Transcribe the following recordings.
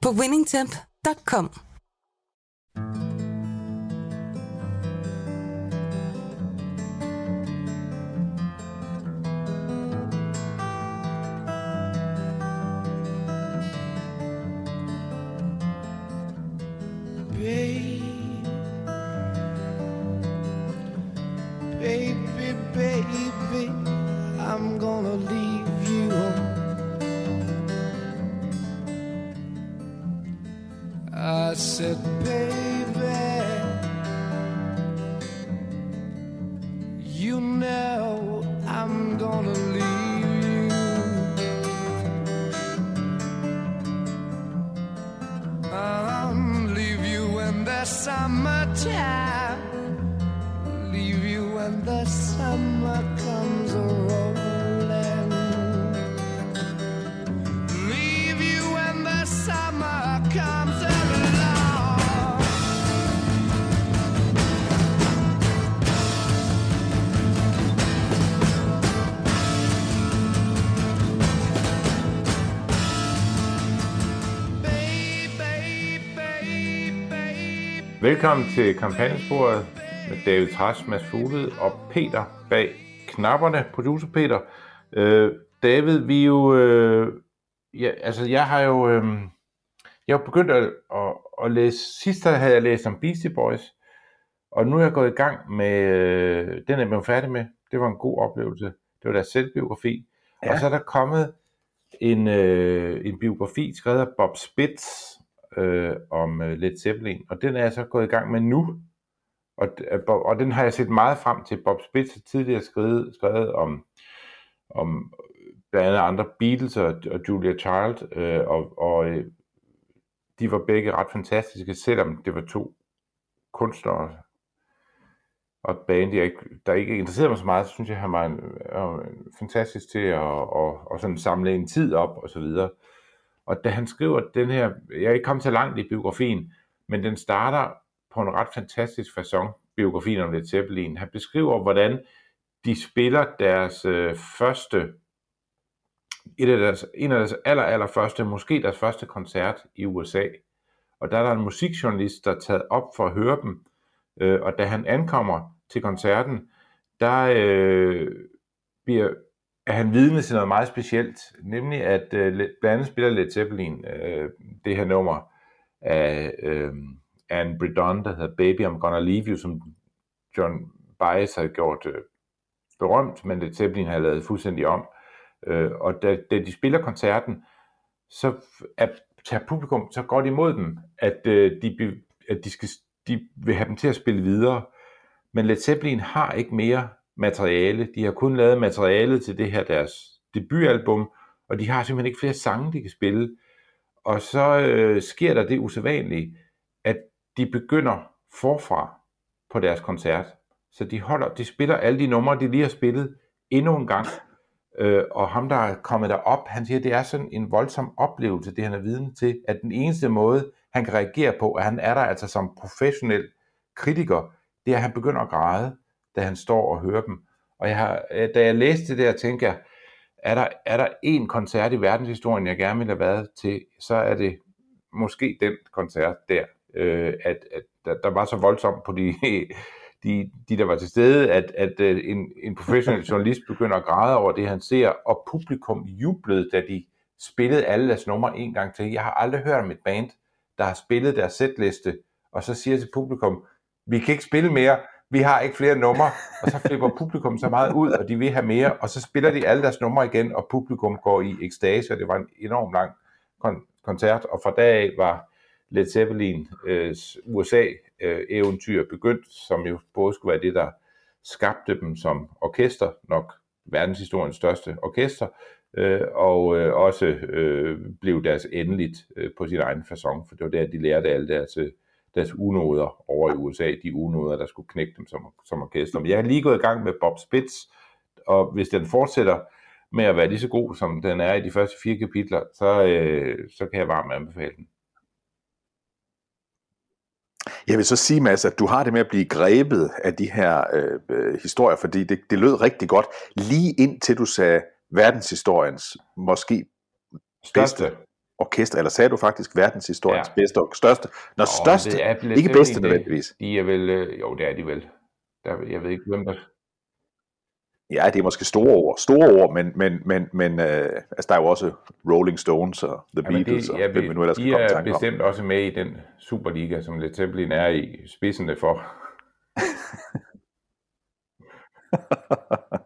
på winningtemp.com. Baby, baby, I'm gonna leave said, baby, Velkommen til kampagnesporet med David Træs, Mads Fugled og Peter bag knapperne, producer Peter. Øh, David, vi er jo, øh, ja, altså jeg har jo, øh, jeg har begyndt at, at, at læse, sidst havde jeg læst om Beastie Boys, og nu er jeg gået i gang med, øh, den er jeg blevet færdig med, det var en god oplevelse, det var deres selvbiografi, ja. og så er der kommet en, øh, en biografi skrevet af Bob Spitz øh, om øh, Led Zeppelin, og den er jeg så gået i gang med nu, og, øh, og, den har jeg set meget frem til. Bob Spitz har tidligere skrevet, skrevet om, om øh, blandt andet andre Beatles og, og Julia Child, øh, og, og øh, de var begge ret fantastiske, selvom det var to kunstnere og et band, jeg ikke, der ikke interesserede mig så meget, så synes jeg, han var en, var en fantastisk til at, og, og sådan samle en tid op og så videre. Og da han skriver den her, jeg er ikke kommet så langt i biografien, men den starter på en ret fantastisk façon, biografien om Led Zeppelin. Han beskriver, hvordan de spiller deres øh, første, et af deres, en af deres aller, aller første, måske deres første koncert i USA. Og der er der en musikjournalist, der er taget op for at høre dem, øh, og da han ankommer til koncerten, der øh, bliver, er han vidne til noget meget specielt, nemlig at øh, blandt andet spiller Led Zeppelin øh, det her nummer af øh, Anne Bredon, der hedder Baby I'm Gonna Leave You, som John Baez havde gjort øh, berømt, men Led Zeppelin havde lavet fuldstændig om. Øh, og da, da de spiller koncerten, så er, tager publikum så godt imod dem, at, øh, de, at de, skal, de vil have dem til at spille videre. Men Led Zeppelin har ikke mere materiale. De har kun lavet materialet til det her deres debutalbum, og de har simpelthen ikke flere sange, de kan spille. Og så øh, sker der det usædvanlige, at de begynder forfra på deres koncert. Så de, holder, de spiller alle de numre, de lige har spillet endnu en gang. Øh, og ham, der er kommet derop, han siger, at det er sådan en voldsom oplevelse, det han er vidne til, at den eneste måde, han kan reagere på, at han er der altså som professionel kritiker, det er, at han begynder at græde, da han står og hører dem. Og jeg har, øh, da jeg læste det der, tænkte jeg, er der, er der en koncert i verdenshistorien, jeg gerne ville have været til, så er det måske den koncert der, øh, at, at der, der var så voldsomt på de, de, de der var til stede, at, at øh, en, en professionel journalist begynder at græde over det, han ser, og publikum jublede, da de spillede alle deres numre en gang til. Jeg har aldrig hørt om et band, der har spillet deres setliste, og så siger til publikum, vi kan ikke spille mere, vi har ikke flere numre, og så flipper publikum så meget ud, og de vil have mere, og så spiller de alle deres numre igen, og publikum går i ekstase, og det var en enorm lang kon- koncert, og fra dag af var Led Zeppelin øh, USA-eventyr øh, begyndt, som jo både skulle være det, der skabte dem som orkester, nok verdenshistoriens største orkester, øh, og øh, også øh, blev deres endeligt øh, på sin egen façon, for det var der, de lærte alle deres, øh, deres unåder over i USA, de unåder, der skulle knække dem som, som orkester. Men jeg har lige gået i gang med Bob Spitz, og hvis den fortsætter med at være lige så god, som den er i de første fire kapitler, så, øh, så kan jeg varmt anbefale den. Jeg vil så sige, Mads, at du har det med at blive grebet af de her øh, øh, historier, fordi det, det lød rigtig godt, lige indtil du sagde verdenshistoriens måske Største. Orkester, eller sagde du faktisk verdenshistoriens Ja. bedste og største? Nå, Åh, største, det er Led ikke bedste Zeppelin, nødvendigvis. De, de er vel, øh, jo det er de vel. Der, jeg ved ikke, hvem der... Ja, det er måske store ord, store ord, men, men, men, men øh, altså, der er jo også Rolling Stones og The Jamen, Beatles, det, og ja, hvem vi nu ellers de komme i er tanke om. bestemt også med i den Superliga, som Led Zeppelin er i spidsene for.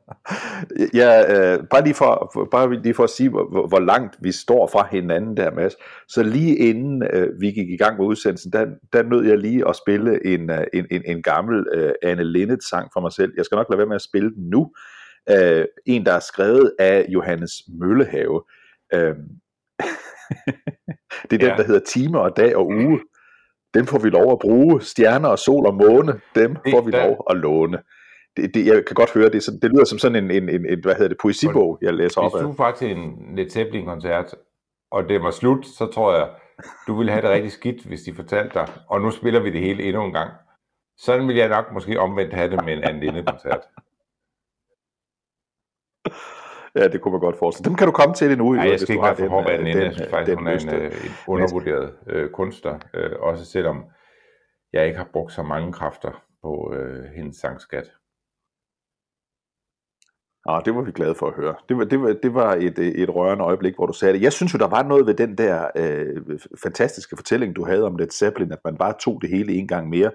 Ja, øh, bare, lige for, bare lige for at sige, hvor, hvor- langt vi står fra hinanden der, Mads. Så lige inden øh, vi gik i gang med udsendelsen, der, der nød jeg lige at spille en, øh, en, en, en gammel øh, Anne Linnet sang for mig selv. Jeg skal nok lade være med at spille den nu. Øh, en, der er skrevet af Johannes Møllehave. Øh, det er den, Ja. der hedder Timer og Dag og Uge. Dem får vi lov at bruge. Stjerner og sol og måne, dem Det- får vi der- lov at låne. Det, det, jeg kan godt høre, det, det lyder som sådan en, en, en, en hvad hedder det, poesibog, jeg læser op Hvis af. du var til en Led Zeppelin-koncert, og det var slut, så tror jeg, du ville have det rigtig skidt, hvis de fortalte dig, og nu spiller vi det hele endnu en gang. Sådan vil jeg nok måske omvendt have det med en anden koncert. Ja, det kunne man godt forestille. Dem kan du komme til endnu. Nej, jeg skal ikke være for hård af øh, den ende. Jeg synes faktisk, hun er en, øh, en undervurderet øh, kunstner, øh, også selvom jeg ikke har brugt så mange kræfter på øh, hendes sangskat. Ja, det var vi glade for at høre. Det var, det var, det var et, et rørende øjeblik, hvor du sagde det. Jeg synes jo, der var noget ved den der øh, fantastiske fortælling, du havde om Led Zeppelin, at man bare tog det hele en gang mere,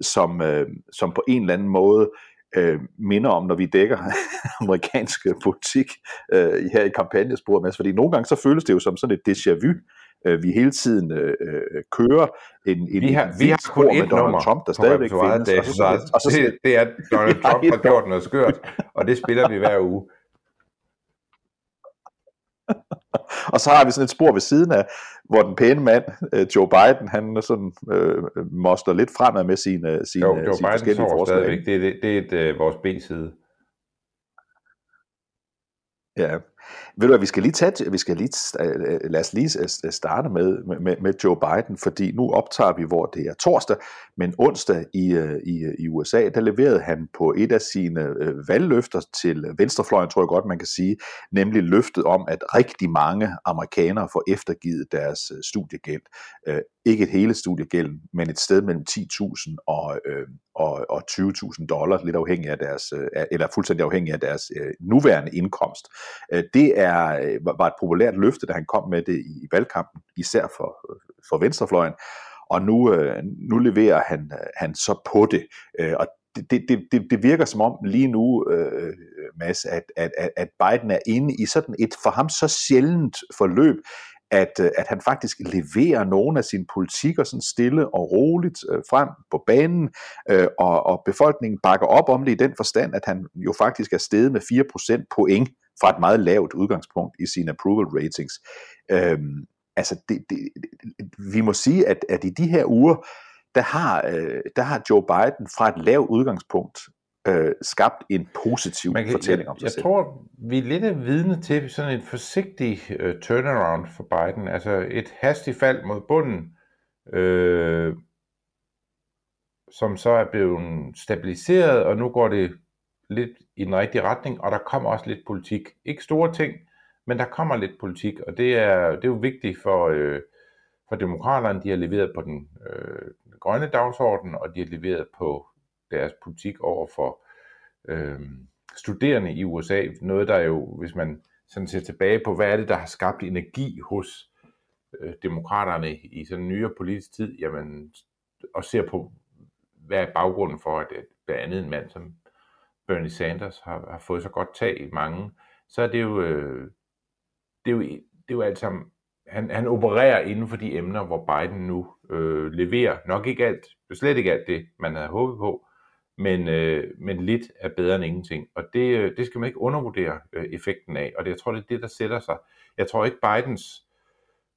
som, øh, som på en eller anden måde øh, minder om, når vi dækker amerikansk politik øh, her i kampagnesporet, Mads. Fordi nogle gange så føles det jo som sådan et déjà vu, øh, vi hele tiden øh, øh, kører en, en Vi har, et vi har kun spor med et Donald nummer Trump, der stadigvæk findes. David Og så, og så, det, det er, Donald Trump et har gjort noget skørt, og det spiller vi hver uge. Og så har vi sådan et spor ved siden af, hvor den pæne mand, øh, Joe Biden, han er sådan, øh, moster lidt fremad med sine, sine, Jo, Joe sine Biden forskellige forslag. stadigvæk. Det, er- det, det er et, øh, vores B-side. Ja. Ved du at vi skal lige tage, vi skal lige, øh, øh, lad os lige øh, starte med, med, med Joe Biden, fordi nu optager vi, hvor det er torsdag, men onsdag i, i, i USA, der leverede han på et af sine valgløfter til venstrefløjen, tror jeg godt, man kan sige, nemlig løftet om, at rigtig mange amerikanere får eftergivet deres studiegæld. Ikke et hele studiegælden, men et sted mellem 10.000 og, og, og 20.000 dollars, lidt afhængig af deres, eller fuldstændig afhængig af deres nuværende indkomst. Det er, øh, var var et populært løfte, da han kom med det i, i valgkampen, især for, øh, for venstrefløjen, og nu, øh, nu leverer han, han så på det. Og det, det, det- det, virker som om lige nu, øh, Mads, at, at, at, Biden er inde i sådan et for ham så sjældent forløb, at, at han faktisk leverer nogle af sine politikker sådan stille og roligt øh, frem på banen, øh, og, og befolkningen bakker op om det i den forstand, at han jo faktisk er steget med 4 procent point fra et meget lavt udgangspunkt i sine approval ratings. Øhm, altså, det, det, vi må sige, at, at i de her uger, der har, øh, der har Joe Biden fra et lavt udgangspunkt øh, skabt en positiv Man kan, fortælling om jeg, sig jeg selv. tror, vi er lidt af vidne til sådan en forsigtig uh, turnaround for Biden. Altså et hastigt fald mod bunden, øh, som så er blevet stabiliseret, og nu går det lidt i den rigtige retning, og der kommer også lidt politik. Ikke store ting, men der kommer lidt politik, og det er, det er jo vigtigt for, øh, for demokraterne. De har leveret på den øh, grønne dagsorden, og de har leveret på deres politik over for øh, studerende i USA. Noget, der jo, hvis man sådan ser tilbage på, hvad er det, der har skabt energi hos øh, demokraterne i sådan en nyere politisk tid, jamen, og ser på, hvad er baggrunden for, at blandt andet en mand som Bernie Sanders har, har fået så godt tag i mange, så er det jo, øh, det er jo, det er jo alt sammen, han, han opererer inden for de emner, hvor Biden nu øh, leverer nok ikke alt, slet ikke alt det, man havde håbet på, men, øh, men lidt er bedre end ingenting. Og det, øh, det skal man ikke undervurdere øh, effekten af, og det, jeg tror, det er det, der sætter sig. Jeg tror ikke, Bidens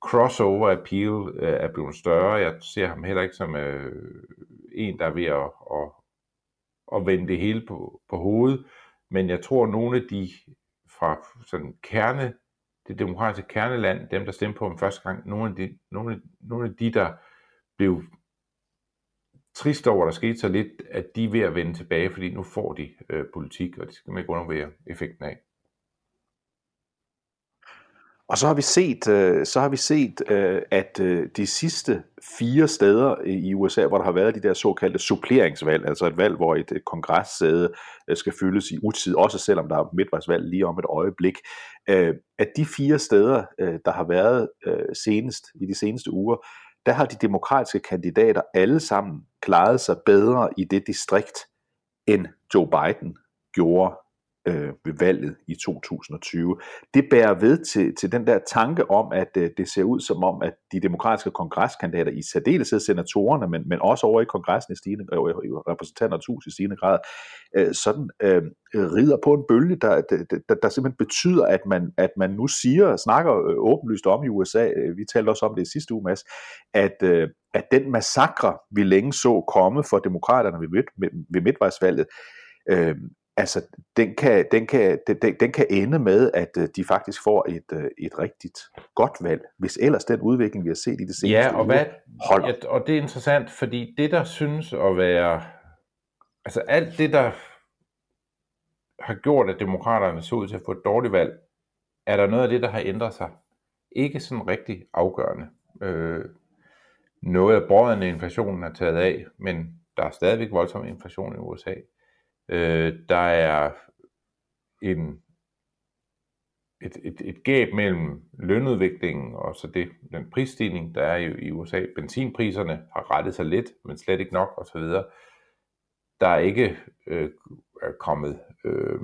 crossover appeal øh, er blevet større. Jeg ser ham heller ikke som øh, en, der er ved at, at, at vende det hele på, på hovedet, men jeg tror, at nogle af de fra sådan kerne, det demokratiske kerneland, dem der stemte på ham første gang, nogle af de, nogle af, nogle af de der blev trist over, at der skete så lidt, at de er ved at vende tilbage, fordi nu får de øh, politik, og det skal man ikke undervære effekten af. Og så har vi set, øh, så har vi set øh, at øh, de sidste fire steder i USA, hvor der har været de der såkaldte suppleringsvalg, altså et valg, hvor et, et kongresssæde skal fyldes i utid, også selvom der er midtvejsvalg lige om et øjeblik, at de fire steder, der har været senest i de seneste uger, der har de demokratiske kandidater alle sammen klaret sig bedre i det distrikt, end Joe Biden gjorde øh, ved valget i 2020. Det bærer ved til, til den der tanke om, at øh, det ser ud som om, at de demokratiske kongreskandidater, i særdeleshed senatorerne, men, men også over i kongressen i stigende, øh, i repræsentanternes hus i stigende grad, øh, sådan øh, rider på en bølge, der, der, der, der simpelthen betyder, at man, at man nu siger, snakker øh, åbenlyst om i USA, øh, vi talte også om det i sidste uge, Mads, at, øh, at den massakre, vi længe så komme for demokraterne ved, midt, ved midtvejsvalget, øh, altså, den kan, den, kan, den, den kan ende med, at øh, de faktisk får et, øh, et rigtigt godt valg, hvis ellers den udvikling, vi har set i det seneste ja, og hvad, holder. Ja, og det er interessant, fordi det, der synes at være, altså alt det, der har gjort, at demokraterne så ud til at få et dårligt valg, er der noget af det, der har ændret sig. Ikke sådan rigtig afgørende. Øh, noget af brøden af inflationen er taget af, men der er stadigvæk voldsom inflation i USA. Øh, der er en, et, et, et gab mellem lønudviklingen og så det, den prisstigning, der er i, i USA. Benzinpriserne har rettet sig lidt, men slet ikke nok osv. Der er ikke øh, er kommet øh,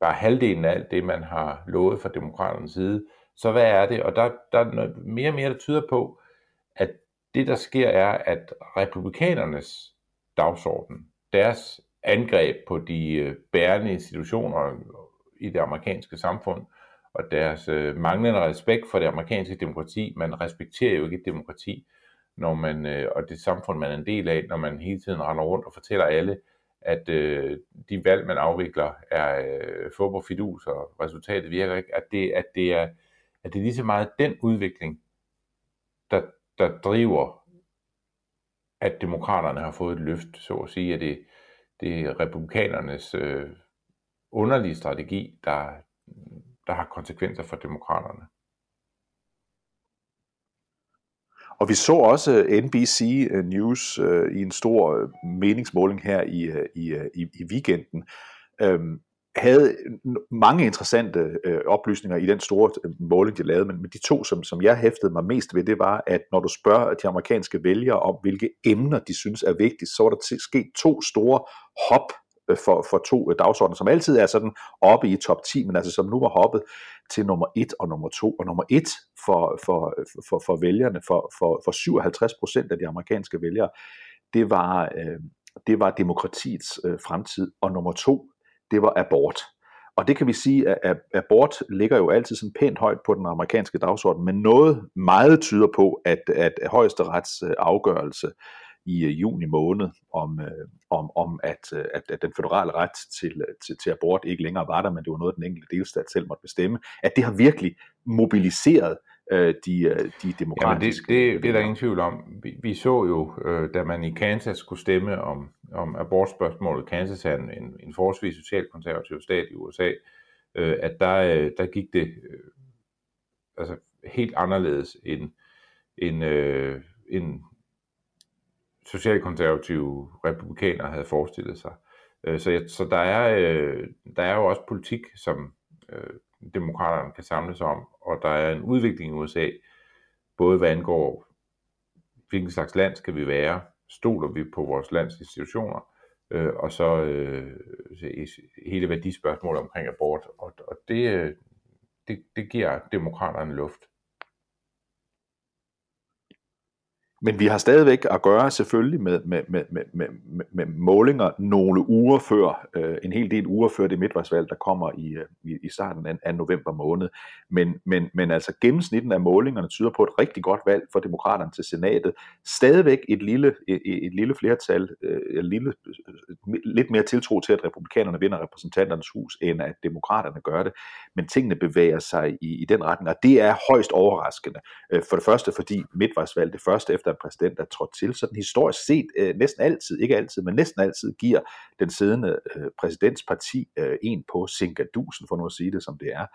bare halvdelen af alt det, man har lovet fra demokraternes side. Så hvad er det? Og der, der er noget mere og mere, der tyder på, at det, der sker, er, at republikanernes dagsorden, deres angreb på de øh, bærende institutioner i det amerikanske samfund, og deres øh, manglende respekt for det amerikanske demokrati. Man respekterer jo ikke et demokrati, når man, øh, og det samfund, man er en del af, når man hele tiden render rundt og fortæller alle, at øh, de valg, man afvikler, er øh, fup og fidus, og resultatet virker ikke, at det, at det er at det er lige så meget den udvikling, der, der driver, at demokraterne har fået et løft, så at sige, at det, det er republikanernes øh, underlige strategi, der, der har konsekvenser for demokraterne. Og vi så også øh, NBC øh, News øh, i en stor øh, meningsmåling her i, i, i, i weekenden, Øhm, havde mange interessante øh, oplysninger i den store øh, måling, de lavede, men, men de to, som, som jeg hæftede mig mest ved, det var, at når du spørger de amerikanske vælgere om, hvilke emner de synes er vigtige, så var der sket to store hop øh, for, for to øh, dagsordner, som altid er sådan oppe i top 10, men altså som nu var hoppet til nummer 1 og nummer 2. Og nummer 1 for, for, for, for vælgerne, for, for, for 57 procent af de amerikanske vælgere, det var, øh, det var demokratiets øh, fremtid. Og nummer 2, det var abort. Og det kan vi sige, at abort ligger jo altid sådan pænt højt på den amerikanske dagsorden, men noget meget tyder på, at, at højesterets øh, afgørelse i øh, juni måned om, øh, om, om at, at, at den federale ret til, til, til abort ikke længere var der, men det var noget, den enkelte delstat selv måtte bestemme, at det har virkelig mobiliseret øh, øh, de demokratiske... Ja, det, det, det er der ingen tvivl om. Vi, vi så jo, øh, da man i Kansas skulle stemme om, om abortspørgsmålet, Kansas er en, en, en forholdsvis socialkonservativ stat i USA, øh, at der, øh, der gik det øh, altså helt anderledes end, end, øh, end socialkonservative republikanere havde forestillet sig. Øh, så, så der, er, øh, der er jo også politik, som øh, demokraterne kan samles om, og der er en udvikling i USA, både hvad angår, hvilken slags land skal vi være, stoler vi på vores lands institutioner, øh, og så øh, hele værdispørgsmålet omkring abort, og, og det, øh, det, det giver demokraterne luft. Men vi har stadigvæk at gøre selvfølgelig med, med, med, med, med, med målinger nogle uger før, øh, en hel del uger før det midtvejsvalg, der kommer i, øh, i, i starten af, af november måned. Men, men, men altså gennemsnitten af målingerne tyder på et rigtig godt valg for demokraterne til senatet. Stadigvæk et lille, et, et lille flertal, øh, et lille, lidt mere tiltro til, at republikanerne vinder repræsentanternes hus, end at demokraterne gør det. Men tingene bevæger sig i, i den retning, og det er højst overraskende. Øh, for det første, fordi midtvejsvalg, det første efter en præsident er trådt til, så den historisk set øh, næsten altid, ikke altid, men næsten altid giver den siddende øh, præsidentsparti øh, en på sinkadusen, for nu at sige det som det er.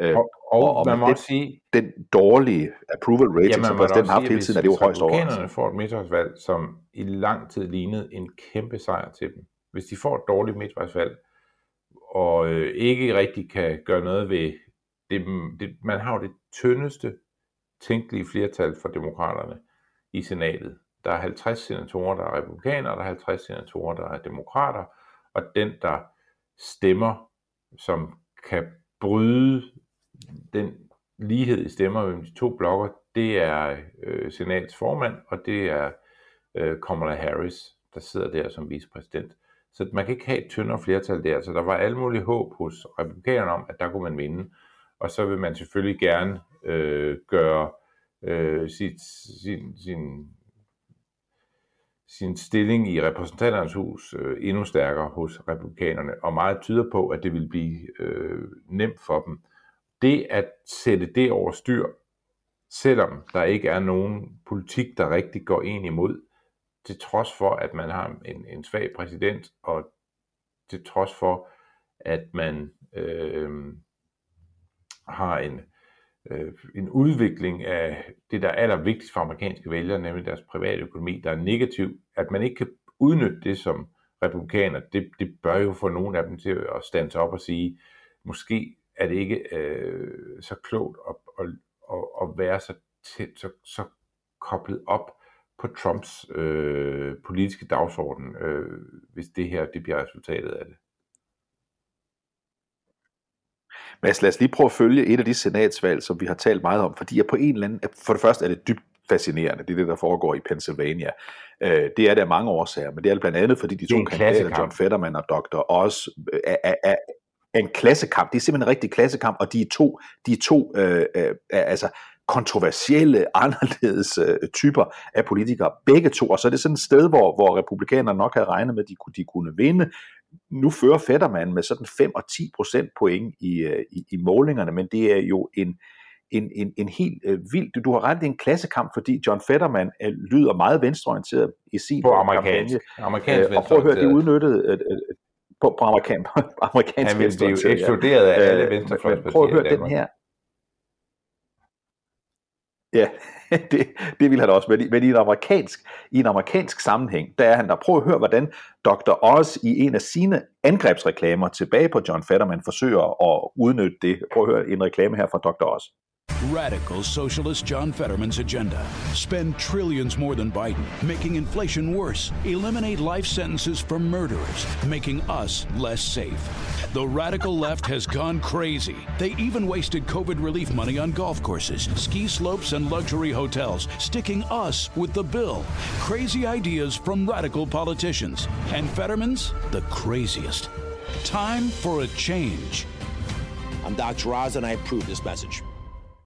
Øh, og, og, og, og man må den, sige, den dårlige approval rating, ja, som præsidenten har haft hele tiden, er det jo højst overraskende. får et midtvejsvalg, som i lang tid lignede en kæmpe sejr til dem. Hvis de får et dårligt midtvejsvalg, og øh, ikke rigtig kan gøre noget ved det, det, man har jo det tyndeste tænkelige flertal for demokraterne i senatet. Der er 50 senatorer, der er republikanere, der er 50 senatorer, der er demokrater, og den, der stemmer, som kan bryde den lighed i stemmer mellem de to blokker, det er øh, senats formand, og det er øh, Kamala Harris, der sidder der som vicepræsident. Så man kan ikke have et tyndere flertal der, så der var alle mulige håb hos republikanerne om, at der kunne man vinde. Og så vil man selvfølgelig gerne øh, gøre øh, sit, sin, sin, sin stilling i repræsentanternes hus øh, endnu stærkere hos republikanerne, og meget tyder på, at det vil blive øh, nemt for dem. Det at sætte det over styr, selvom der ikke er nogen politik, der rigtig går en imod, til trods for, at man har en, en svag præsident, og til trods for, at man øh, har en, øh, en udvikling af det, der er allervigtigst for amerikanske vælgere, nemlig deres private økonomi, der er negativ, at man ikke kan udnytte det som republikaner, det, det bør jo få nogle af dem til at stande op og sige, måske er det ikke øh, så klogt at, at, at, at være så, tæt, så, så koblet op på Trumps øh, politiske dagsorden, øh, hvis det her det bliver resultatet af det. Mads, lad os lige prøve at følge et af de senatsvalg, som vi har talt meget om, fordi jeg på en eller anden, for det første er det dybt fascinerende, det er det, der foregår i Pennsylvania. Øh, det er der mange årsager, men det er blandt andet, fordi de to kandidater, John Fetterman og Dr. Oz, er, er, er, en klassekamp. Det er simpelthen en rigtig klassekamp, og de er to, de er to øh, øh, altså kontroversielle, anderledes øh, typer af politikere, begge to, og så er det sådan et sted, hvor, hvor republikanerne nok havde regnet med, at de, de kunne vinde, nu fører Fetterman med sådan 5 og 10 procent point i, øh, i, i målingerne, men det er jo en, en, en, en helt øh, vild, du har ret, det er en klassekamp, fordi John Fetterman øh, lyder meget venstreorienteret i sin på amerikansk, kampagne. Amerikansk øh, og prøv at høre, det udnyttede øh, øh, på, på amerikan, på amerikansk Han vil blive eksploderet af alle øh, venstrefløjspartier Prøv at høre den her, Ja, det, det vil han også, men, men i, en amerikansk, i en amerikansk sammenhæng, der er han der. Prøv at høre, hvordan Dr. Oz i en af sine angrebsreklamer tilbage på John Fetterman forsøger at udnytte det. Prøv at høre en reklame her fra Dr. Oz. Radical socialist John Fetterman's agenda. Spend trillions more than Biden, making inflation worse. Eliminate life sentences for murderers, making us less safe. The radical left has gone crazy. They even wasted COVID relief money on golf courses, ski slopes, and luxury hotels, sticking us with the bill. Crazy ideas from radical politicians. And Fetterman's the craziest. Time for a change. I'm Dr. Oz, and I approve this message.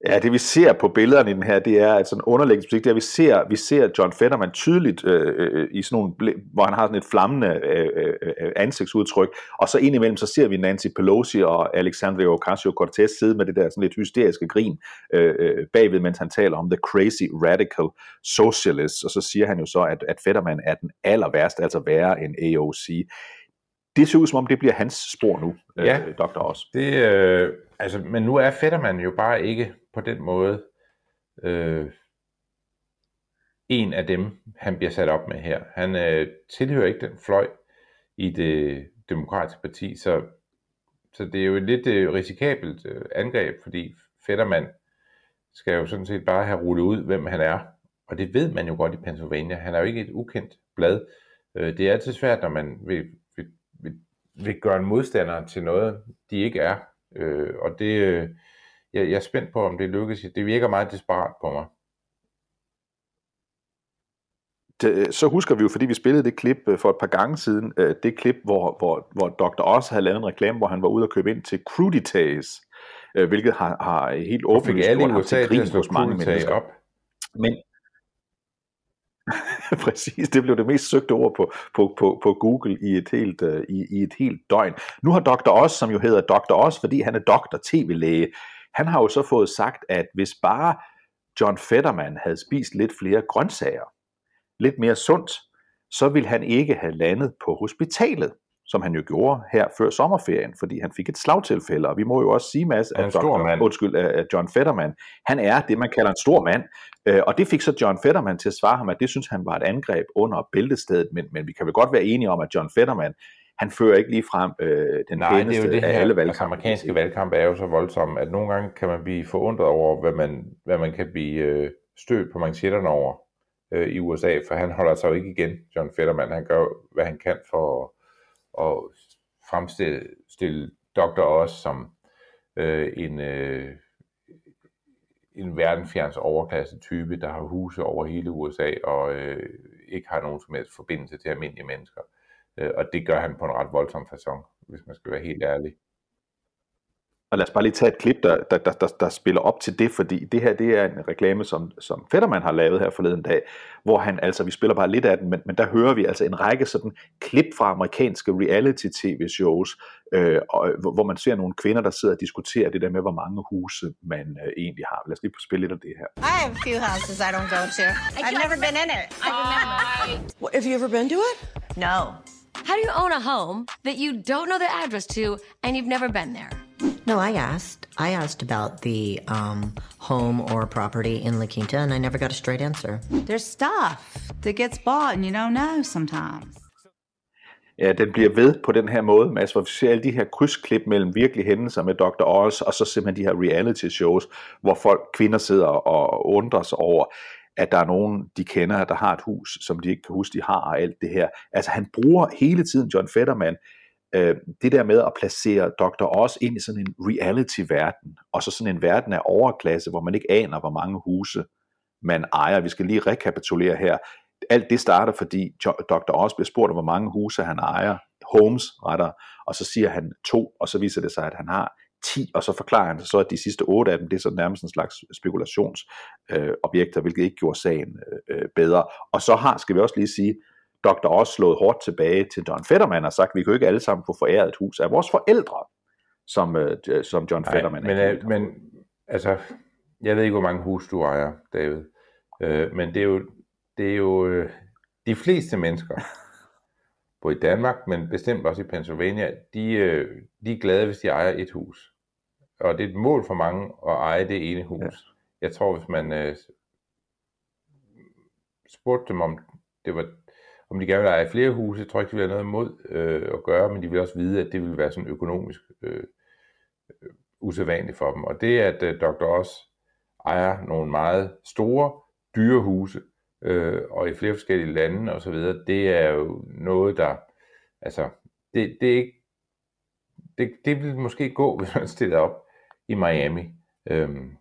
Ja, det vi ser på billederne i den her, det er at sådan underlægningsmusik, det er, vi ser, vi ser John Fetterman tydeligt øh, øh, i sådan nogle, hvor han har sådan et flammende øh, øh, øh, ansigtsudtryk, og så indimellem så ser vi Nancy Pelosi og Alexandria Ocasio-Cortez sidde med det der sådan lidt hysteriske grin øh, øh, bagved, mens han taler om the crazy radical socialists, og så siger han jo så, at, at Fetterman er den aller værste, altså værre end AOC. Det ser ud som om, det bliver hans spor nu, ja, øh, Dr. også. Det, øh, altså, men nu er Fetterman jo bare ikke på den måde øh, en af dem, han bliver sat op med her. Han øh, tilhører ikke den fløj i det demokratiske parti, så, så det er jo et lidt øh, risikabelt øh, angreb, fordi Fetterman skal jo sådan set bare have rullet ud, hvem han er. Og det ved man jo godt i Pennsylvania. Han er jo ikke et ukendt blad. Øh, det er altid svært, når man vil, vil, vil, vil gøre en modstander til noget, de ikke er. Øh, og det, øh, jeg, jeg er spændt på, om det lykkes. Det virker meget desperat på mig. det, så husker vi jo, fordi vi spillede det klip øh, for et par gange siden, øh, det klip, hvor, hvor, hvor Dr. Oz havde lavet en reklame, hvor han var ude og købe ind til Cruditas, øh, hvilket har, har helt åbenlyst gjort ham til grin hos mange mennesker. Op. Men, Præcis, det blev det mest søgte ord på, på, på, på Google i et, helt, øh, i, i et helt døgn. Nu har Dr. Oz, som jo hedder Dr. Oz, fordi han er doktor, tv-læge, han har jo så fået sagt, at hvis bare John Fetterman havde spist lidt flere grøntsager, lidt mere sundt, så ville han ikke have landet på hospitalet som han jo gjorde her før sommerferien, fordi han fik et slagtilfælde, og vi må jo også sige, Mads, at, Dr. mand. Undskyld, at John Fetterman, han er det, man kalder en stor mand, øh, og det fik så John Fetterman til at svare ham, at det synes han var et angreb under bæltestedet, men, men vi kan vel godt være enige om, at John Fetterman, han fører ikke lige frem øh, den Nej, pæneste det er jo det af her, alle valgkampe. valgkampe. Altså, amerikanske valgkampe er jo så voldsomme, at nogle gange kan man blive forundret over, hvad man, hvad man kan blive øh, stødt på manchetterne over øh, i USA, for han holder sig jo ikke igen, John Fetterman. Han gør, hvad han kan for at, fremstille Dr. Oz som øh, en, øh, en verdenfjerns overklasse type, der har huse over hele USA og øh, ikke har nogen som helst forbindelse til almindelige mennesker. Øh, og det gør han på en ret voldsom façon, hvis man skal være helt ærlig. Og lad os bare lige tage et klip, der, der, der, der, der spiller op til det, fordi det her det er en reklame, som, som Fetterman har lavet her forleden dag, hvor han altså, vi spiller bare lidt af den, men, men der hører vi altså en række sådan klip fra amerikanske reality-tv-shows, øh, og, hvor man ser nogle kvinder, der sidder og diskuterer det der med, hvor mange huse man øh, egentlig har. Lad os lige spille lidt af det her. I have a few houses I don't go to. I've never been in it. I remember. Well, have you ever been to it? No. How do you own a home that you don't know the address to and you've never been there? No, I asked. I asked about the um, home or property in La Quinta, and I never got a straight answer. There's stuff that gets bought, and you don't know sometimes. Ja, den bliver ved på den her måde, Mads, hvor vi ser alle de her krydsklip mellem virkelige hændelser med Dr. Oz, og så simpelthen de her reality shows, hvor folk, kvinder sidder og undrer sig over, at der er nogen, de kender, der har et hus, som de ikke kan huske, de har, og alt det her. Altså han bruger hele tiden John Fetterman øh, det der med at placere Dr. Oz ind i sådan en reality-verden, og så sådan en verden af overklasse, hvor man ikke aner, hvor mange huse man ejer. Vi skal lige rekapitulere her. Alt det starter, fordi Dr. Oz bliver spurgt om, hvor mange huse han ejer, homes retter, og så siger han to, og så viser det sig, at han har 10, og så forklarer han så, at de sidste otte af dem, det er så nærmest en slags spekulationsobjekter, øh, hvilket ikke gjorde sagen øh, øh, bedre. Og så har, skal vi også lige sige, Dr. også slået hårdt tilbage til John Fetterman og sagt, vi kan jo ikke alle sammen få foræret et hus af vores forældre, som, øh, som John Nej, Fetterman men, er. Men altså, jeg ved ikke, hvor mange hus du ejer, David, øh, men det er jo, det er jo øh, de fleste mennesker, både i Danmark, men bestemt også i Pennsylvania, de, øh, de er glade, hvis de ejer et hus. Og det er et mål for mange at eje det ene hus. Ja. Jeg tror, hvis man øh, spurgte dem, om det var om de gerne vil eje flere huse, jeg tror ikke, de vil have noget imod øh, at gøre, men de vil også vide, at det vil være sådan økonomisk øh, øh usædvanligt for dem. Og det, at øh, Dr. Os ejer nogle meget store, dyre huse, øh, og i flere forskellige lande osv., det er jo noget, der, altså, det, det er ikke, det, det vil måske gå, hvis man stiller op i Miami. Øhm,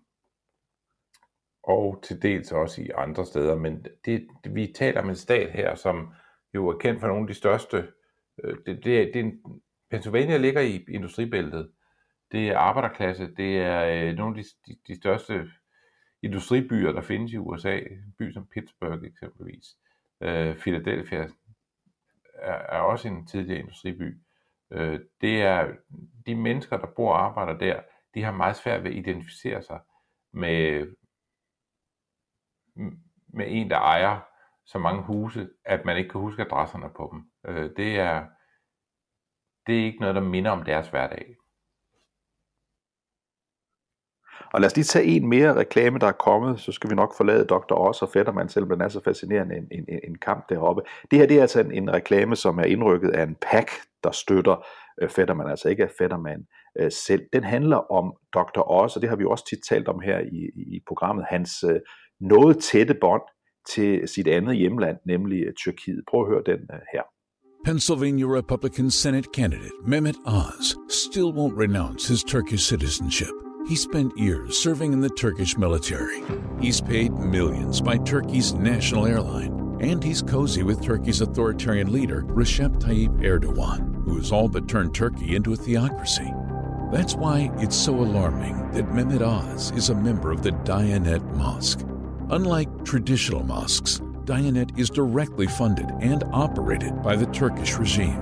og til dels også i andre steder, men det, vi taler om en stat her, som jo er kendt for nogle af de største. Øh, det, det, det er en, Pennsylvania ligger i industribæltet. Det er arbejderklasse, det er øh, nogle af de, de, de største industribyer, der findes i USA. En by som Pittsburgh eksempelvis. Øh, Philadelphia er, er også en tidligere industriby. Øh, det er de mennesker, der bor og arbejder der, de har meget svært ved at identificere sig med, med en, der ejer så mange huse, at man ikke kan huske adresserne på dem. Øh, det, er, det er ikke noget, der minder om deres hverdag. Og lad os lige tage en mere reklame, der er kommet, så skal vi nok forlade Dr. Oz og Fetterman, selvom den er så fascinerende en, en, en kamp deroppe. Det her det er altså en, en reklame, som er indrykket af en pack, der støtter øh, Fetterman, altså ikke af Fetterman øh, selv. Den handler om Dr. Oz, og det har vi også tit talt om her i, i programmet, hans øh, noget tætte bånd til sit andet hjemland, nemlig Tyrkiet. Prøv at høre den uh, her. Pennsylvania Republican Senate candidate Mehmet Oz still won't renounce his Turkish citizenship. He spent years serving in the Turkish military. He's paid millions by Turkey's national airline And he's cozy with Turkey's authoritarian leader, Recep Tayyip Erdogan, who has all but turned Turkey into a theocracy. That's why it's so alarming that Mehmet Oz is a member of the Diyanet Mosque. Unlike traditional mosques, Diyanet is directly funded and operated by the Turkish regime.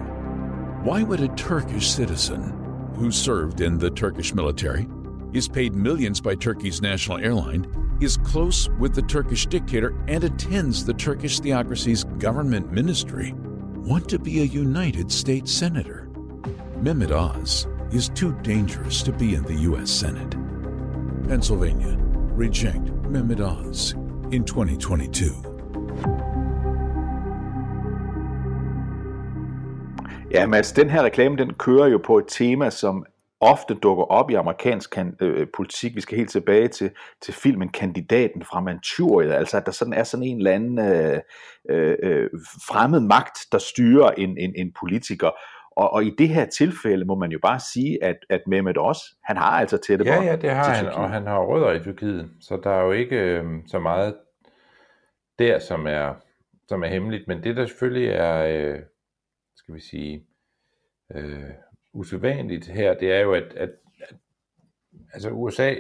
Why would a Turkish citizen who served in the Turkish military, is paid millions by Turkey's national airline, is close with the Turkish dictator, and attends the Turkish theocracy's government ministry, want to be a United States Senator? Mehmet Oz is too dangerous to be in the U.S. Senate. Pennsylvania, reject Mehmet Oz in 2022. Ja, Mads, den her reklame, den kører jo på et tema, som ofte dukker op i amerikansk kan, øh, politik. Vi skal helt tilbage til, til filmen Kandidaten fra Manchuriet, altså at der sådan er sådan en eller anden øh, øh, øh fremmed magt, der styrer en, en, en politiker. Og, og i det her tilfælde må man jo bare sige, at, at Mehmet også, han har altså tætte Ja, ja, det har han, og han har rødder i Tyrkiet, så der er jo ikke øh, så meget der, som er, som er hemmeligt, men det der selvfølgelig er, øh, skal vi sige, øh, usædvanligt her, det er jo, at, at, at altså USA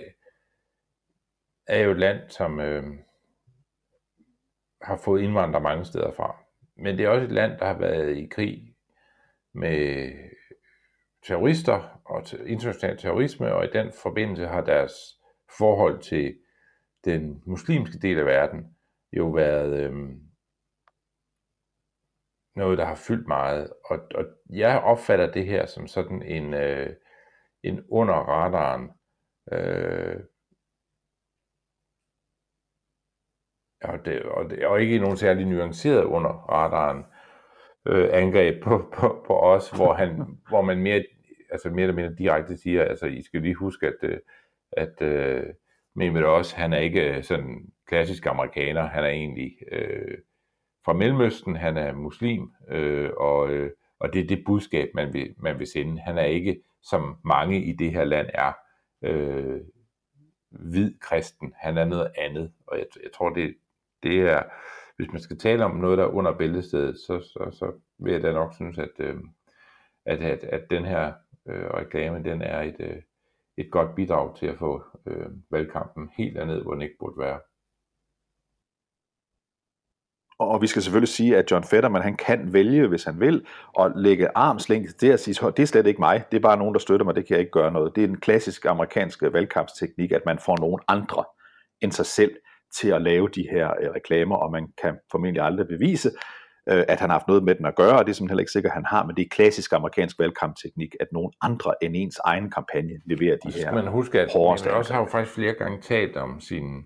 er jo et land, som øh, har fået indvandrere mange steder fra. Men det er også et land, der har været i krig med terrorister og international terrorisme, og i den forbindelse har deres forhold til den muslimske del af verden jo været øh, noget, der har fyldt meget. Og, og jeg opfatter det her som sådan en, øh, en under radaren øh, og, det, og, det, og ikke nogen særlig nuanceret under radaren øh, angreb på, på, på os, hvor, han, hvor man mere, altså mere eller mindre direkte siger, altså I skal lige huske, at, øh, at øh, Mehmet også, han er ikke øh, sådan klassisk amerikaner, han er egentlig øh, fra Mellemøsten, han er muslim, øh, og, øh, og det er det budskab, man vil, man vil sende. Han er ikke, som mange i det her land er, øh, hvid kristen. Han er noget andet, og jeg, jeg tror, det, det er, hvis man skal tale om noget, der er under bæltestedet, så, så, så vil jeg da nok synes, at, øh, at, at, at den her øh, reklame, den er et, øh, et godt bidrag til at få øh, valgkampen helt derned, hvor den ikke burde være. Og vi skal selvfølgelig sige, at John Fetterman, han kan vælge, hvis han vil, og lægge armslængde til at sige, det er slet ikke mig, det er bare nogen, der støtter mig, det kan jeg ikke gøre noget. Det er en klassisk amerikansk valgkampsteknik, at man får nogen andre end sig selv til at lave de her øh, reklamer, og man kan formentlig aldrig bevise, øh, at han har haft noget med den at gøre, og det er simpelthen ikke sikkert, at han har, men det er klassisk amerikansk valgkampteknik, at nogen andre end ens egen kampagne leverer de her man huske, at han også har jo faktisk flere gange talt om sin,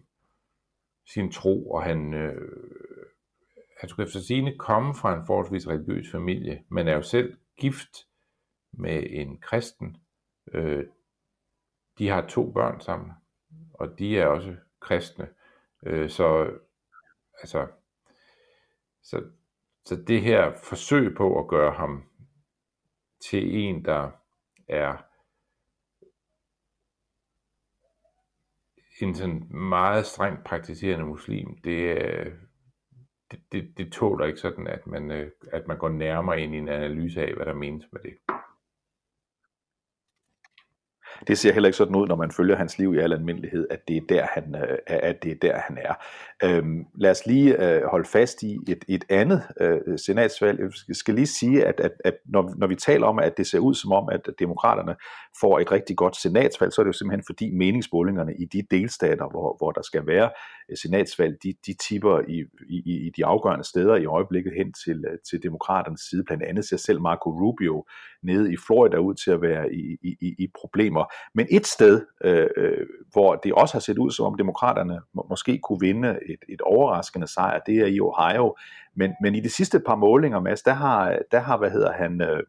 sin tro, og han, øh, han skulle efter sine komme fra en forholdsvis religiøs familie, men er jo selv gift med en kristen. Øh, de har to børn sammen, og de er også kristne. Øh, så altså, så, så det her forsøg på at gøre ham til en, der er en sådan meget strengt praktiserende muslim, det, øh, det, det, det tåler ikke sådan, at man, øh, at man går nærmere ind i en analyse af, hvad der menes med det det ser heller ikke sådan ud, når man følger hans liv i al almindelighed, at det er der, han, øh, at det er, der, han er. Øhm, lad os lige øh, holde fast i et, et andet øh, senatsvalg. Jeg skal lige sige, at, at, at når, når vi taler om, at det ser ud som om, at demokraterne får et rigtig godt senatsvalg, så er det jo simpelthen fordi meningsmålingerne i de delstater, hvor, hvor der skal være Øh, senatsvalg, de, de tipper i, i, i de afgørende steder i øjeblikket hen til, øh, til demokraternes side. Blandt andet ser selv Marco Rubio nede i Florida ud til at være i, i, i problemer. Men et sted, øh, øh, hvor det også har set ud som om demokraterne må, måske kunne vinde et, et overraskende sejr, det er i Ohio. Men, men i de sidste par målinger, Mads, der har, der har hvad hedder han, øh,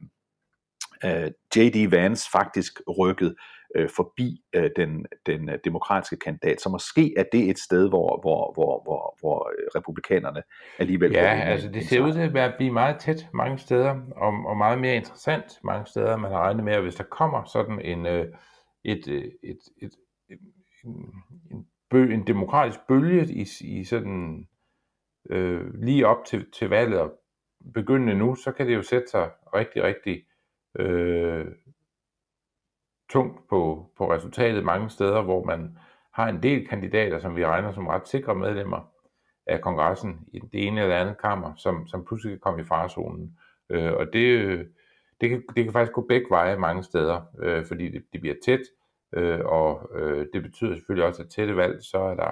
øh, J.D. Vance faktisk rykket øh, forbi øh, den, den øh, demokratiske kandidat. Så måske er det et sted, hvor, hvor, hvor, hvor, hvor øh, republikanerne alligevel... Ja, altså det ser ud til at blive meget tæt mange steder, og, og meget mere interessant mange steder. Man har regnet med, at hvis der kommer sådan en, øh, et, et, et, et, en, en, bø, en demokratisk bølge i, i sådan øh, lige op til, til valget og begyndende nu, så kan det jo sætte sig rigtig, rigtig øh, tungt på, på resultatet mange steder, hvor man har en del kandidater, som vi regner som ret sikre medlemmer af kongressen i det ene eller andet kammer, som, som pludselig kan komme i farzonen. Øh, og det, det, kan, det kan faktisk gå begge veje mange steder, øh, fordi det, det bliver tæt, øh, og øh, det betyder selvfølgelig også, at tætte valg, så, er der,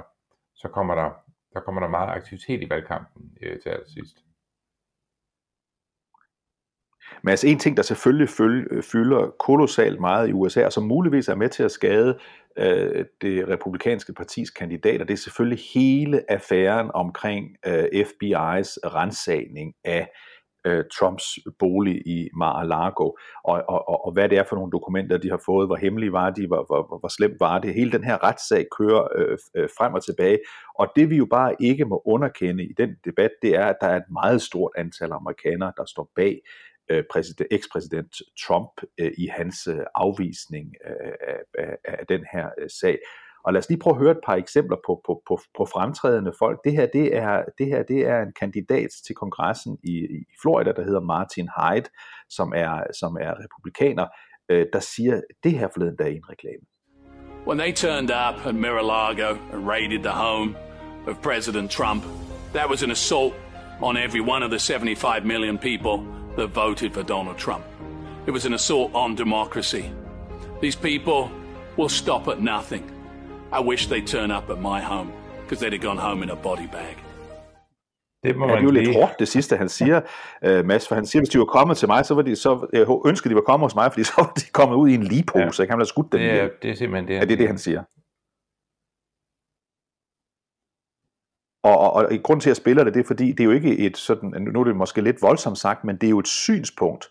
så kommer, der, der kommer der meget aktivitet i valgkampen øh, til allersidst. Men altså en ting, der selvfølgelig øh, fylder kolossalt meget i USA, og som muligvis er med til at skade øh, det republikanske partis kandidater, det er selvfølgelig hele affæren omkring øh, FBI's rensagning af øh, Trumps bolig i Mar-a-Lago, og, og, og, og hvad det er for nogle dokumenter, de har fået, hvor hemmelige var de, hvor, hvor, hvor slemt var det. Hele den her retssag kører øh, øh, frem og tilbage, og det vi jo bare ikke må underkende i den debat, det er, at der er et meget stort antal amerikanere, der står bag Øh, præsident, ekspræsident Trump øh, i hans øh, afvisning af, af, af den her sag. Og lad os lige prøve at høre et par eksempler på, på, på, på fremtrædende folk. Det her, det er, det her det er en kandidat til kongressen i, i Florida, der hedder Martin Hyde, som er, som er republikaner, der siger det her forleden dag i en reklame. When they turned up at Mar-a-Lago and raided the home of President Trump, that was an assault on every one of the 75 million people that voted for Donald Trump. It was an assault on democracy. These people will stop at nothing. I wish they'd turn up at my home, because they'd have gone home in a body bag. Det, må ja, det er jo lidt hårdt, det sidste han siger, uh, Mads, for han siger, hvis de var kommet til mig, så var de, så, jeg ønskede, de var kommet hos mig, fordi så var de kommet ud i en ligepose, ja. så kan man have skudt dem. Det er, det er simpelthen det, han ja, det er det, han siger. Og, og, og grund til, at jeg spiller det, det er fordi, det er jo ikke et sådan, nu er det måske lidt voldsomt sagt, men det er jo et synspunkt,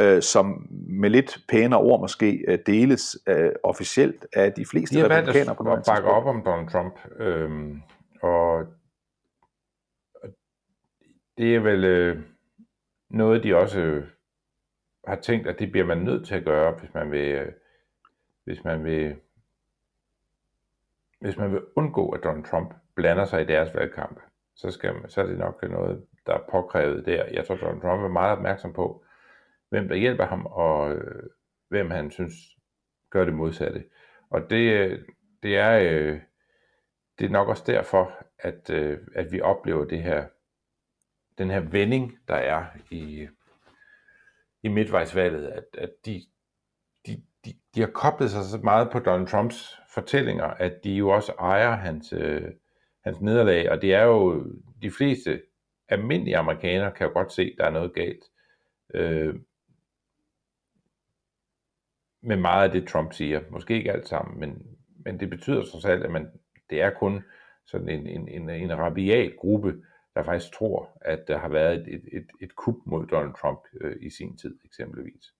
øh, som med lidt pænere ord måske øh, deles øh, officielt af de fleste de republikanere på noget bakke op om Donald Trump, øh, og det er vel øh, noget, de også øh, har tænkt, at det bliver man nødt til at gøre, hvis man vil, øh, hvis man vil, hvis man vil undgå, at Donald Trump blander sig i deres valgkamp, så, skal, så er det nok noget, der er påkrævet der. Jeg tror, Donald Trump er meget opmærksom på, hvem der hjælper ham, og øh, hvem han synes gør det modsatte. Og det, øh, det, er, øh, det er nok også derfor, at, øh, at vi oplever det her, den her vending, der er i, i midtvejsvalget, at, at de, de, de, de har koblet sig så meget på Donald Trumps fortællinger, at de jo også ejer hans, øh, hans nederlag, og det er jo de fleste almindelige amerikanere kan jo godt se, at der er noget galt øh, med meget af det, Trump siger. Måske ikke alt sammen, men, men det betyder så alt, at man, det er kun sådan en, en, en, en rabiat gruppe, der faktisk tror, at der har været et, et, et, et kup mod Donald Trump øh, i sin tid, eksempelvis.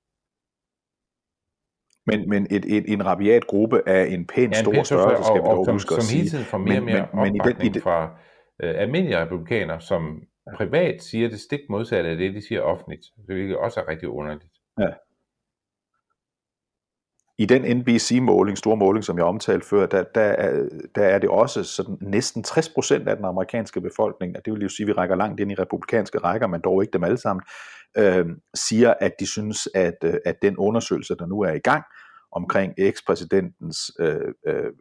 Men, men et, et, en rabiat gruppe af en pæn ja, en stor størrelse, skal vi dog huske at sige. Som hele tiden får mere og mere men, men, opbakning i den, i fra øh, almindelige republikanere, som privat siger det stik modsatte af det, de siger offentligt. Det også er rigtig underligt. Ja. I den NBC-måling, store måling, som jeg omtalte før, der, der, er, der er det også sådan næsten 60% af den amerikanske befolkning, og det vil jo sige, at vi rækker langt ind i republikanske rækker, men dog ikke dem alle sammen, øh, siger, at de synes, at, øh, at den undersøgelse, der nu er i gang omkring ekspræsidentens øh, øh,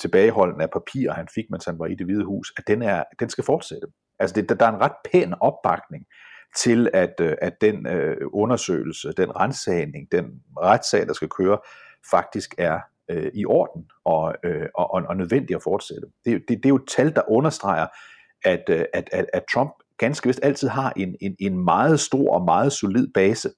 tilbageholden af papirer, han fik, mens han var i det hvide hus, at den, er, den skal fortsætte. Altså det, der er en ret pæn opbakning til, at, øh, at den øh, undersøgelse, den rensagning, den retssag, der skal køre, faktisk er øh, i orden og, øh, og, og nødvendig at fortsætte. Det, det, det er jo et tal, der understreger, at, øh, at, at, at Trump ganske vist altid har en, en, en meget stor og meget solid base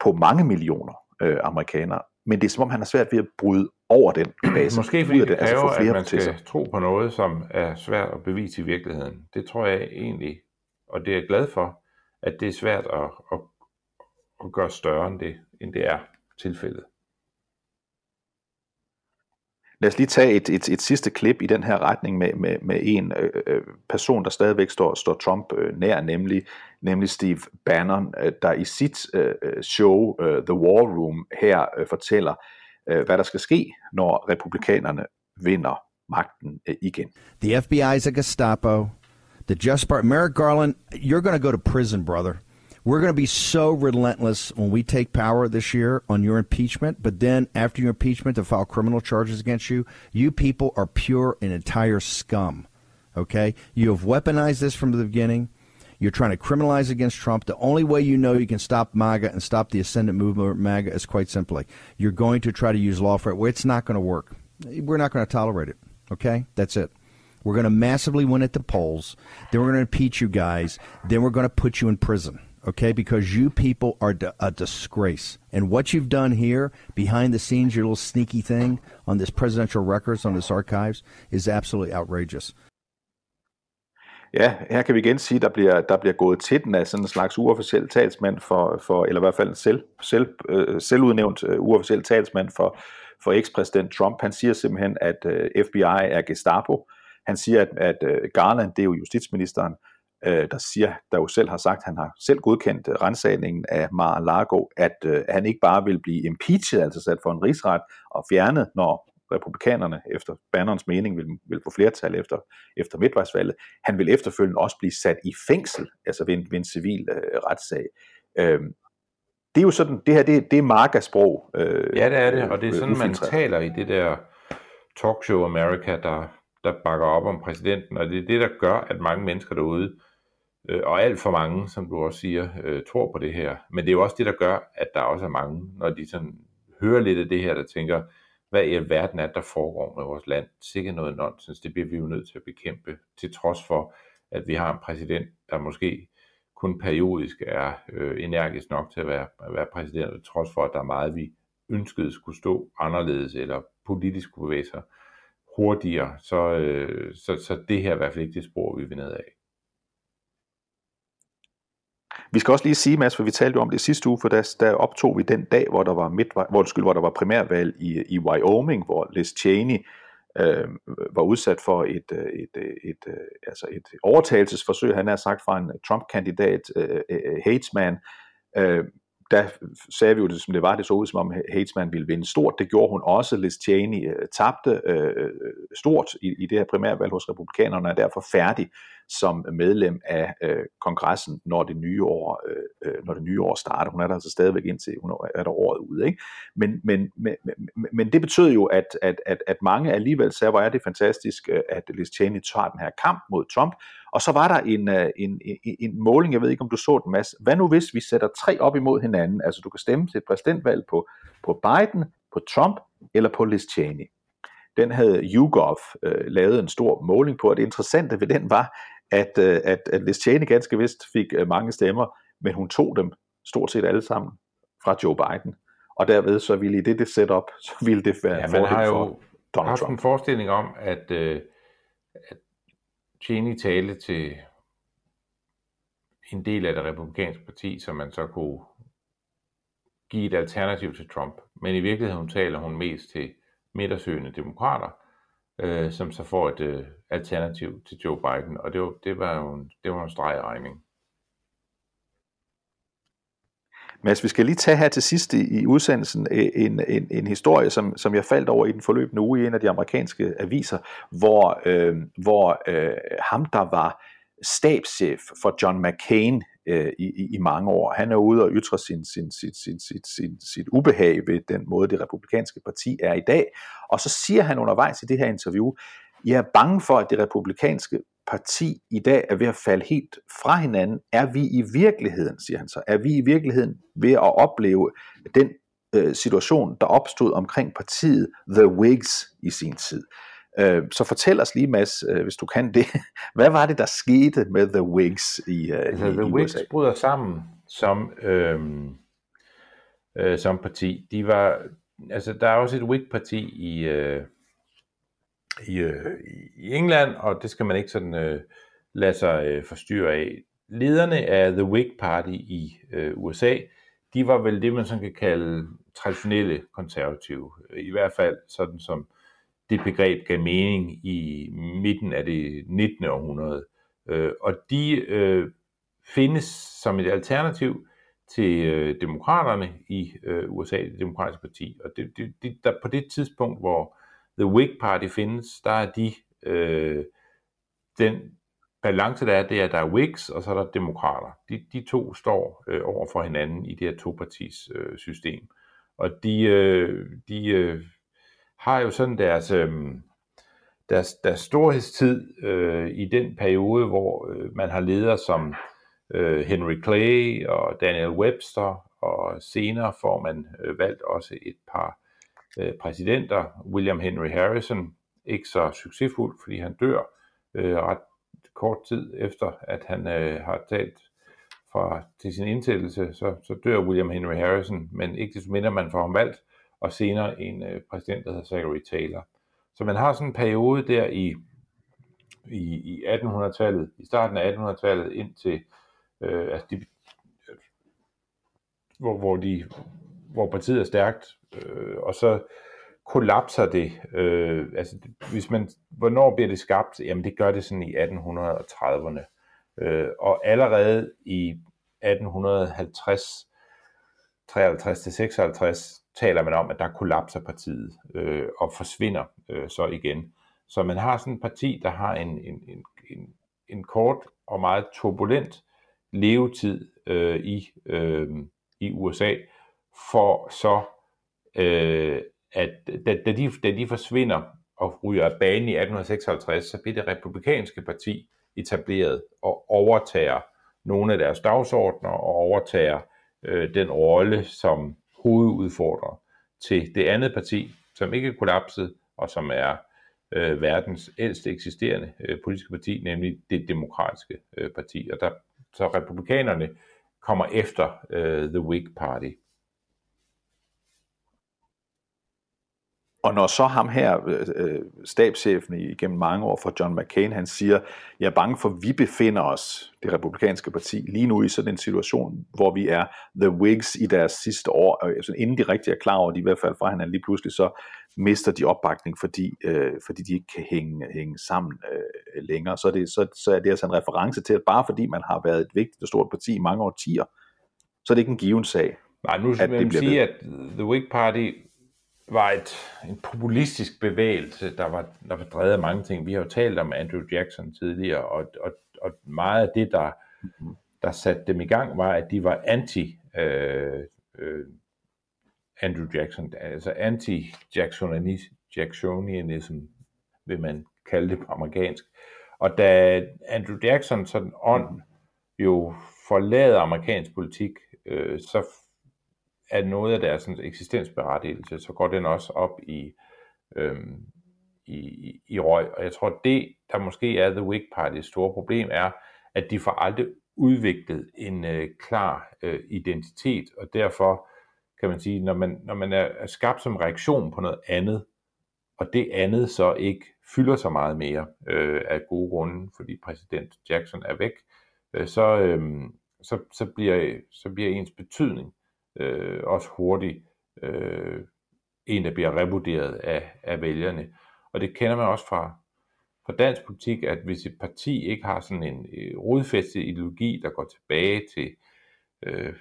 på mange millioner øh, amerikanere. Men det er som om, han har svært ved at bryde over den base. Måske fordi det, det altså kræver, altså at man skal sig. tro på noget, som er svært at bevise i virkeligheden. Det tror jeg egentlig, og det er jeg glad for, at det er svært at, at, at gøre større end det, end det er tilfældet. Lad os lige tage et, et, et sidste klip i den her retning med, med, med en øh, øh, person, der stadigvæk står, står Trump øh, nær, nemlig, nemlig Steve Bannon, øh, der i sit øh, show øh, The War Room her øh, fortæller, øh, hvad der skal ske, når republikanerne vinder magten øh, igen. The FBI is a Gestapo. The Justice Department, Merrick Garland, you're going to go to prison, brother. We're going to be so relentless when we take power this year on your impeachment, but then after your impeachment to file criminal charges against you, you people are pure and entire scum. Okay? You have weaponized this from the beginning. You're trying to criminalize against Trump. The only way you know you can stop MAGA and stop the ascendant movement MAGA is quite simply you're going to try to use law for it. Well, it's not going to work. We're not going to tolerate it. Okay? That's it. We're going to massively win at the polls. Then we're going to impeach you guys. Then we're going to put you in prison. Okay? Because you people are a disgrace. And what you've done here, behind the scenes, your little sneaky thing on this presidential records, on this archives, is absolutely outrageous. Ja, her kan vi igen sige, der bliver, der bliver gået til den af sådan en slags uofficiel talsmand for, for eller i hvert fald en selv, selv, øh, selvudnævnt øh, uofficiel talsmand for, for ekspræsident Trump. Han siger simpelthen, at øh, FBI er Gestapo. Han siger, at, at øh, Garland, det er jo justitsministeren, øh, der siger, der jo selv har sagt, han har selv godkendt øh, rensagningen af Mar-a-Lago, at øh, han ikke bare vil blive impeached, altså sat for en rigsret og fjernet, når republikanerne efter Bannons mening vil, vil få flertal efter, efter midtvejsvalget. Han vil efterfølgende også blive sat i fængsel, altså ved en, ved en civil øh, retssag. Øhm, det er jo sådan, det her, det, det er markasprog. Øh, ja, det er det, og det er sådan, man taler i det der talkshow America, der, der bakker op om præsidenten, og det er det, der gør, at mange mennesker derude, øh, og alt for mange, som du også siger, øh, tror på det her. Men det er jo også det, der gør, at der også er mange, når de sådan hører lidt af det her, der tænker, hvad i alverden er, der foregår med vores land. Sikke noget nonsens, det bliver vi jo nødt til at bekæmpe, til trods for, at vi har en præsident, der måske kun periodisk er øh, energisk nok til at være, at være præsident, til trods for, at der er meget, vi ønskede skulle stå anderledes, eller politisk kunne bevæge sig hurtigere, så, øh, så, så det her er i hvert fald ikke det spor, vi vil ned af. Vi skal også lige sige, Mads, for vi talte jo om det sidste uge, for der, der optog vi den dag, hvor der var, midt, hvor, undskyld, hvor der var primærvalg i, i Wyoming, hvor Liz Cheney øh, var udsat for et, øh, et, øh, et, et, altså et overtagelsesforsøg, han har sagt fra en Trump-kandidat, øh, Hatesman, øh, der sagde vi jo det, som det var. Det så ud, som om Hatesman ville vinde stort. Det gjorde hun også. Liz Cheney øh, tabte øh, øh, stort i, i det her primærvalg hos republikanerne, og er derfor færdig som medlem af øh, kongressen, når det nye år, øh, øh når det nye år starter. Hun er der altså stadigvæk indtil hun er der året ude. Ikke? Men, men, men, men, men det betød jo, at, at, at, at mange alligevel sagde, hvor er det fantastisk, øh, at Liz Cheney tager den her kamp mod Trump. Og så var der en, øh, en, en, en måling, jeg ved ikke om du så den, Mads. Hvad nu hvis vi sætter tre op imod hinanden? Altså du kan stemme til et præsidentvalg på, på Biden, på Trump eller på Liz Cheney den havde YouGov øh, lavet en stor måling på, og det interessante ved den var, at, øh, at, at Liz Cheney ganske vist fik øh, mange stemmer, men hun tog dem stort set alle sammen fra Joe Biden. Og derved så ville i det, det setup, så ville det være ja, man har jo Donald haft Trump. en forestilling om, at, øh, at Cheney tale til en del af det republikanske parti, som man så kunne give et alternativ til Trump. Men i virkeligheden taler hun mest til midtersøgende demokrater, øh, som så får et øh, alternativ til Joe Biden, og det var, det var jo en, det var en stregregning. Mads, vi skal lige tage her til sidst i, i udsendelsen øh, en, en, en historie, som, som jeg faldt over i den forløbende uge i en af de amerikanske aviser, hvor, øh, hvor øh, ham, der var stabschef for John McCain øh, i, i mange år. Han er ude og ytre sin, sin, sin, sin, sin, sin, sit ubehag ved den måde, det republikanske parti er i dag. Og så siger han undervejs i det her interview, jeg er bange for, at det republikanske parti i dag er ved at falde helt fra hinanden. Er vi i virkeligheden, siger han så, er vi i virkeligheden ved at opleve den øh, situation, der opstod omkring partiet The Whigs i sin tid? Øh, så fortæl os lige, Mads, øh, hvis du kan det. Hvad var det, der skete med The Whigs i, øh, altså, i, The Whigs bryder sammen som, øh, øh, som parti. De var, altså, der er også et Whig-parti i, øh, i, øh, i England, og det skal man ikke sådan øh, lade sig øh, forstyrre af. Lederne af The Whig Party i øh, USA, de var vel det, man sådan kan kalde traditionelle konservative. I hvert fald sådan som det begreb gav mening i midten af det 19. århundrede. Øh, og de øh, findes som et alternativ til øh, demokraterne i øh, USA, det demokratiske parti. Og det, det, det, der, på det tidspunkt, hvor The Whig Party findes, der er de øh, den balance, der er, det er, at der er Whigs, og så er der demokrater. De, de to står øh, over for hinanden i det her topartis øh, system. Og de, øh, de øh, har jo sådan deres, øh, deres, deres storhedstid øh, i den periode, hvor øh, man har ledere som øh, Henry Clay og Daniel Webster, og senere får man øh, valgt også et par øh, præsidenter, William Henry Harrison, ikke så succesfuld, fordi han dør øh, ret kort tid efter, at han øh, har talt fra, til sin indsættelse, så, så dør William Henry Harrison, men ikke desto mindre man får ham valgt, og senere en øh, præsident, der hedder Zachary Taylor. Så man har sådan en periode der i, i, i 1800-tallet, i starten af 1800-tallet, indtil øh, altså de, hvor, hvor, de, hvor partiet er stærkt, øh, og så kollapser det. Øh, altså, hvis man, hvornår bliver det skabt? Jamen, det gør det sådan i 1830'erne. Øh, og allerede i 1850, 53 til 56, taler man om, at der kollapser partiet øh, og forsvinder øh, så igen. Så man har sådan et parti, der har en, en, en, en, en kort og meget turbulent levetid øh, i, øh, i USA, for så øh, at da, da, de, da de forsvinder og ryger af banen i 1856, så bliver det republikanske parti etableret og overtager nogle af deres dagsordner og overtager øh, den rolle som hovedudfordrer til det andet parti, som ikke er kollapset og som er øh, verdens ældste eksisterende øh, politiske parti, nemlig det demokratiske øh, parti. Og der, så republikanerne kommer efter øh, The Whig Party. Og når så ham her, øh, øh, stabschefen igennem mange år for John McCain, han siger, jeg er bange for, at vi befinder os, det republikanske parti, lige nu i sådan en situation, hvor vi er the Whigs i deres sidste år, og altså, inden de rigtig er klar over det, i hvert fald fra hinanden lige pludselig, så mister de opbakning, fordi, øh, fordi de ikke kan hænge, hænge sammen øh, længere. Så er, det, så, så er det altså en reference til, at bare fordi man har været et vigtigt og stort parti i mange årtier, så er det ikke en given sag. Nej, nu skal man sige, ved. at The Whig Party var et, en populistisk bevægelse, der var, der var drevet af mange ting. Vi har jo talt om Andrew Jackson tidligere, og, og, og meget af det, der, der satte dem i gang, var, at de var anti øh, øh, Andrew Jackson, altså anti-Jacksonianism, vil man kalde det på amerikansk. Og da Andrew Jackson sådan ånd jo forlader amerikansk politik, øh, så er noget af deres sådan, eksistensberettigelse, så går den også op i, øhm, i, i røg. Og jeg tror, det, der måske er The Whig Party's store problem, er, at de får aldrig udviklet en øh, klar øh, identitet, og derfor kan man sige, når man, når man er, er skabt som reaktion på noget andet, og det andet så ikke fylder så meget mere øh, af gode grunde, fordi præsident Jackson er væk, øh, så, øh, så, så, bliver, så bliver ens betydning øh, også hurtigt øh, en, der bliver revurderet af, af vælgerne. Og det kender man også fra, fra dansk politik, at hvis et parti ikke har sådan en øh, rodfæstet ideologi, der går tilbage til, øh,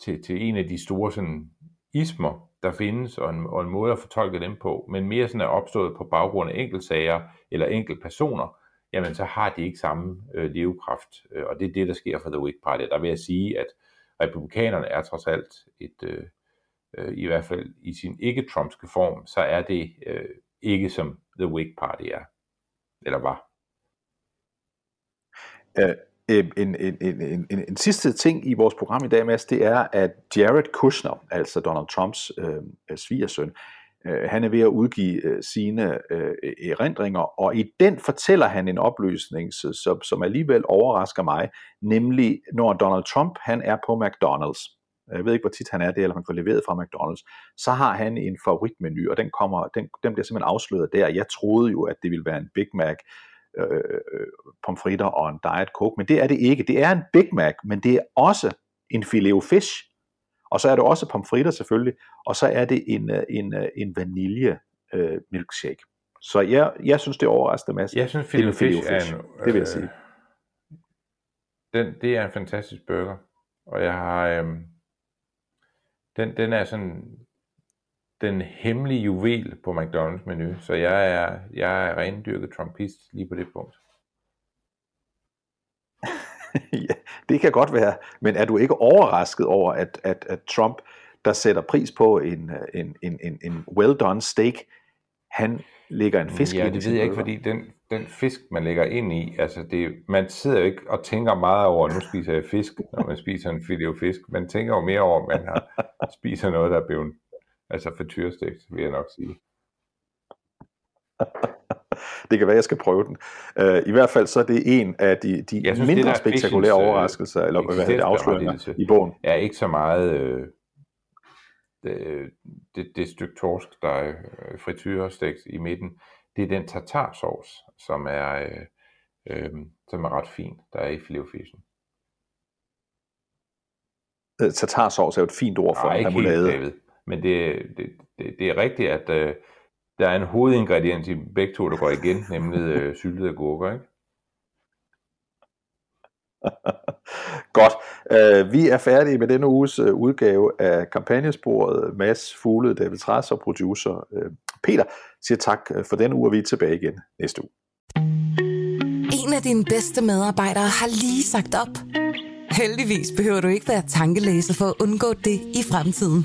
til, til en af de store sådan, ismer, der findes, og en, og en måde at fortolke dem på, men mere sådan er opstået på baggrund af enkeltsager eller enkeltpersoner, jamen så har de ikke samme øh, levekraft. Øh, og det er det, der sker for The Whig Party. Der vil jeg sige, at republikanerne er trods alt et, øh, øh, i hvert fald i sin ikke-trumpske form, så er det øh, ikke som The Whig Party er, eller var. Uh, en, en, en, en, en, en sidste ting i vores program i dag, Mads, det er, at Jared Kushner, altså Donald Trumps øh, øh svigersøn, Øh, han er ved at udgive øh, sine øh, erindringer, og i den fortæller han en opløsning, som, som alligevel overrasker mig, nemlig når Donald Trump han er på McDonald's. Jeg ved ikke, hvor tit han er det, eller han får leveret fra McDonald's. Så har han en favoritmenu, og den, kommer, den, den bliver simpelthen afsløret der. Jeg troede jo, at det ville være en Big Mac, øh, øh, øh pomfritter og en Diet Coke, men det er det ikke. Det er en Big Mac, men det er også en filet fish, og så er det også pomfritter selvfølgelig, og så er det en, øh, en, øh, en vanilje øh, milkshake. Så jeg, jeg synes, det er overraskende masse. Jeg synes, filet fish, fish er en, det vil jeg sige. Den, det er en fantastisk burger, og jeg har, øh, den, den er sådan den hemmelige juvel på McDonald's menu, så jeg er, jeg er rendyrket trumpist lige på det punkt. ja, det kan godt være, men er du ikke overrasket over, at, at, at Trump, der sætter pris på en, en, en, en, en well done steak, han lægger en fisk ja, ind i det ved jeg ikke, fordi den, den fisk, man lægger ind i, altså det, man sidder jo ikke og tænker meget over, nu spiser jeg fisk, når man spiser en filet fisk. Man tænker jo mere over, at man har, spiser noget, der er blevet altså frityrestegt, vil jeg nok sige. Det kan være, jeg skal prøve den. Uh, I hvert fald så er det en af de, de Jeg synes, mindre det spektakulære fishens, øh, overraskelser, eller hvad hedder det, afsløringer i bogen. er ikke så meget øh, det, det, det stykke torsk, der er øh, frityrestegt i midten. Det er den tartarsovs, som er, øh, øh, som er ret fin, der er i filetfisken. Uh, Tartarsovs er jo et fint ord for Nej, ikke helt. David. Men det, det, det, det er rigtigt, at øh, der er en hovedingrediens i begge to, der går igen, nemlig øh, syltede agurker, ikke? Godt. Uh, vi er færdige med denne uges uh, udgave af kampagnesporet. Mads Fuglede, David Træs og producer uh, Peter siger tak for denne uge, og vi er tilbage igen næste uge. En af dine bedste medarbejdere har lige sagt op. Heldigvis behøver du ikke være tankelæser for at undgå det i fremtiden.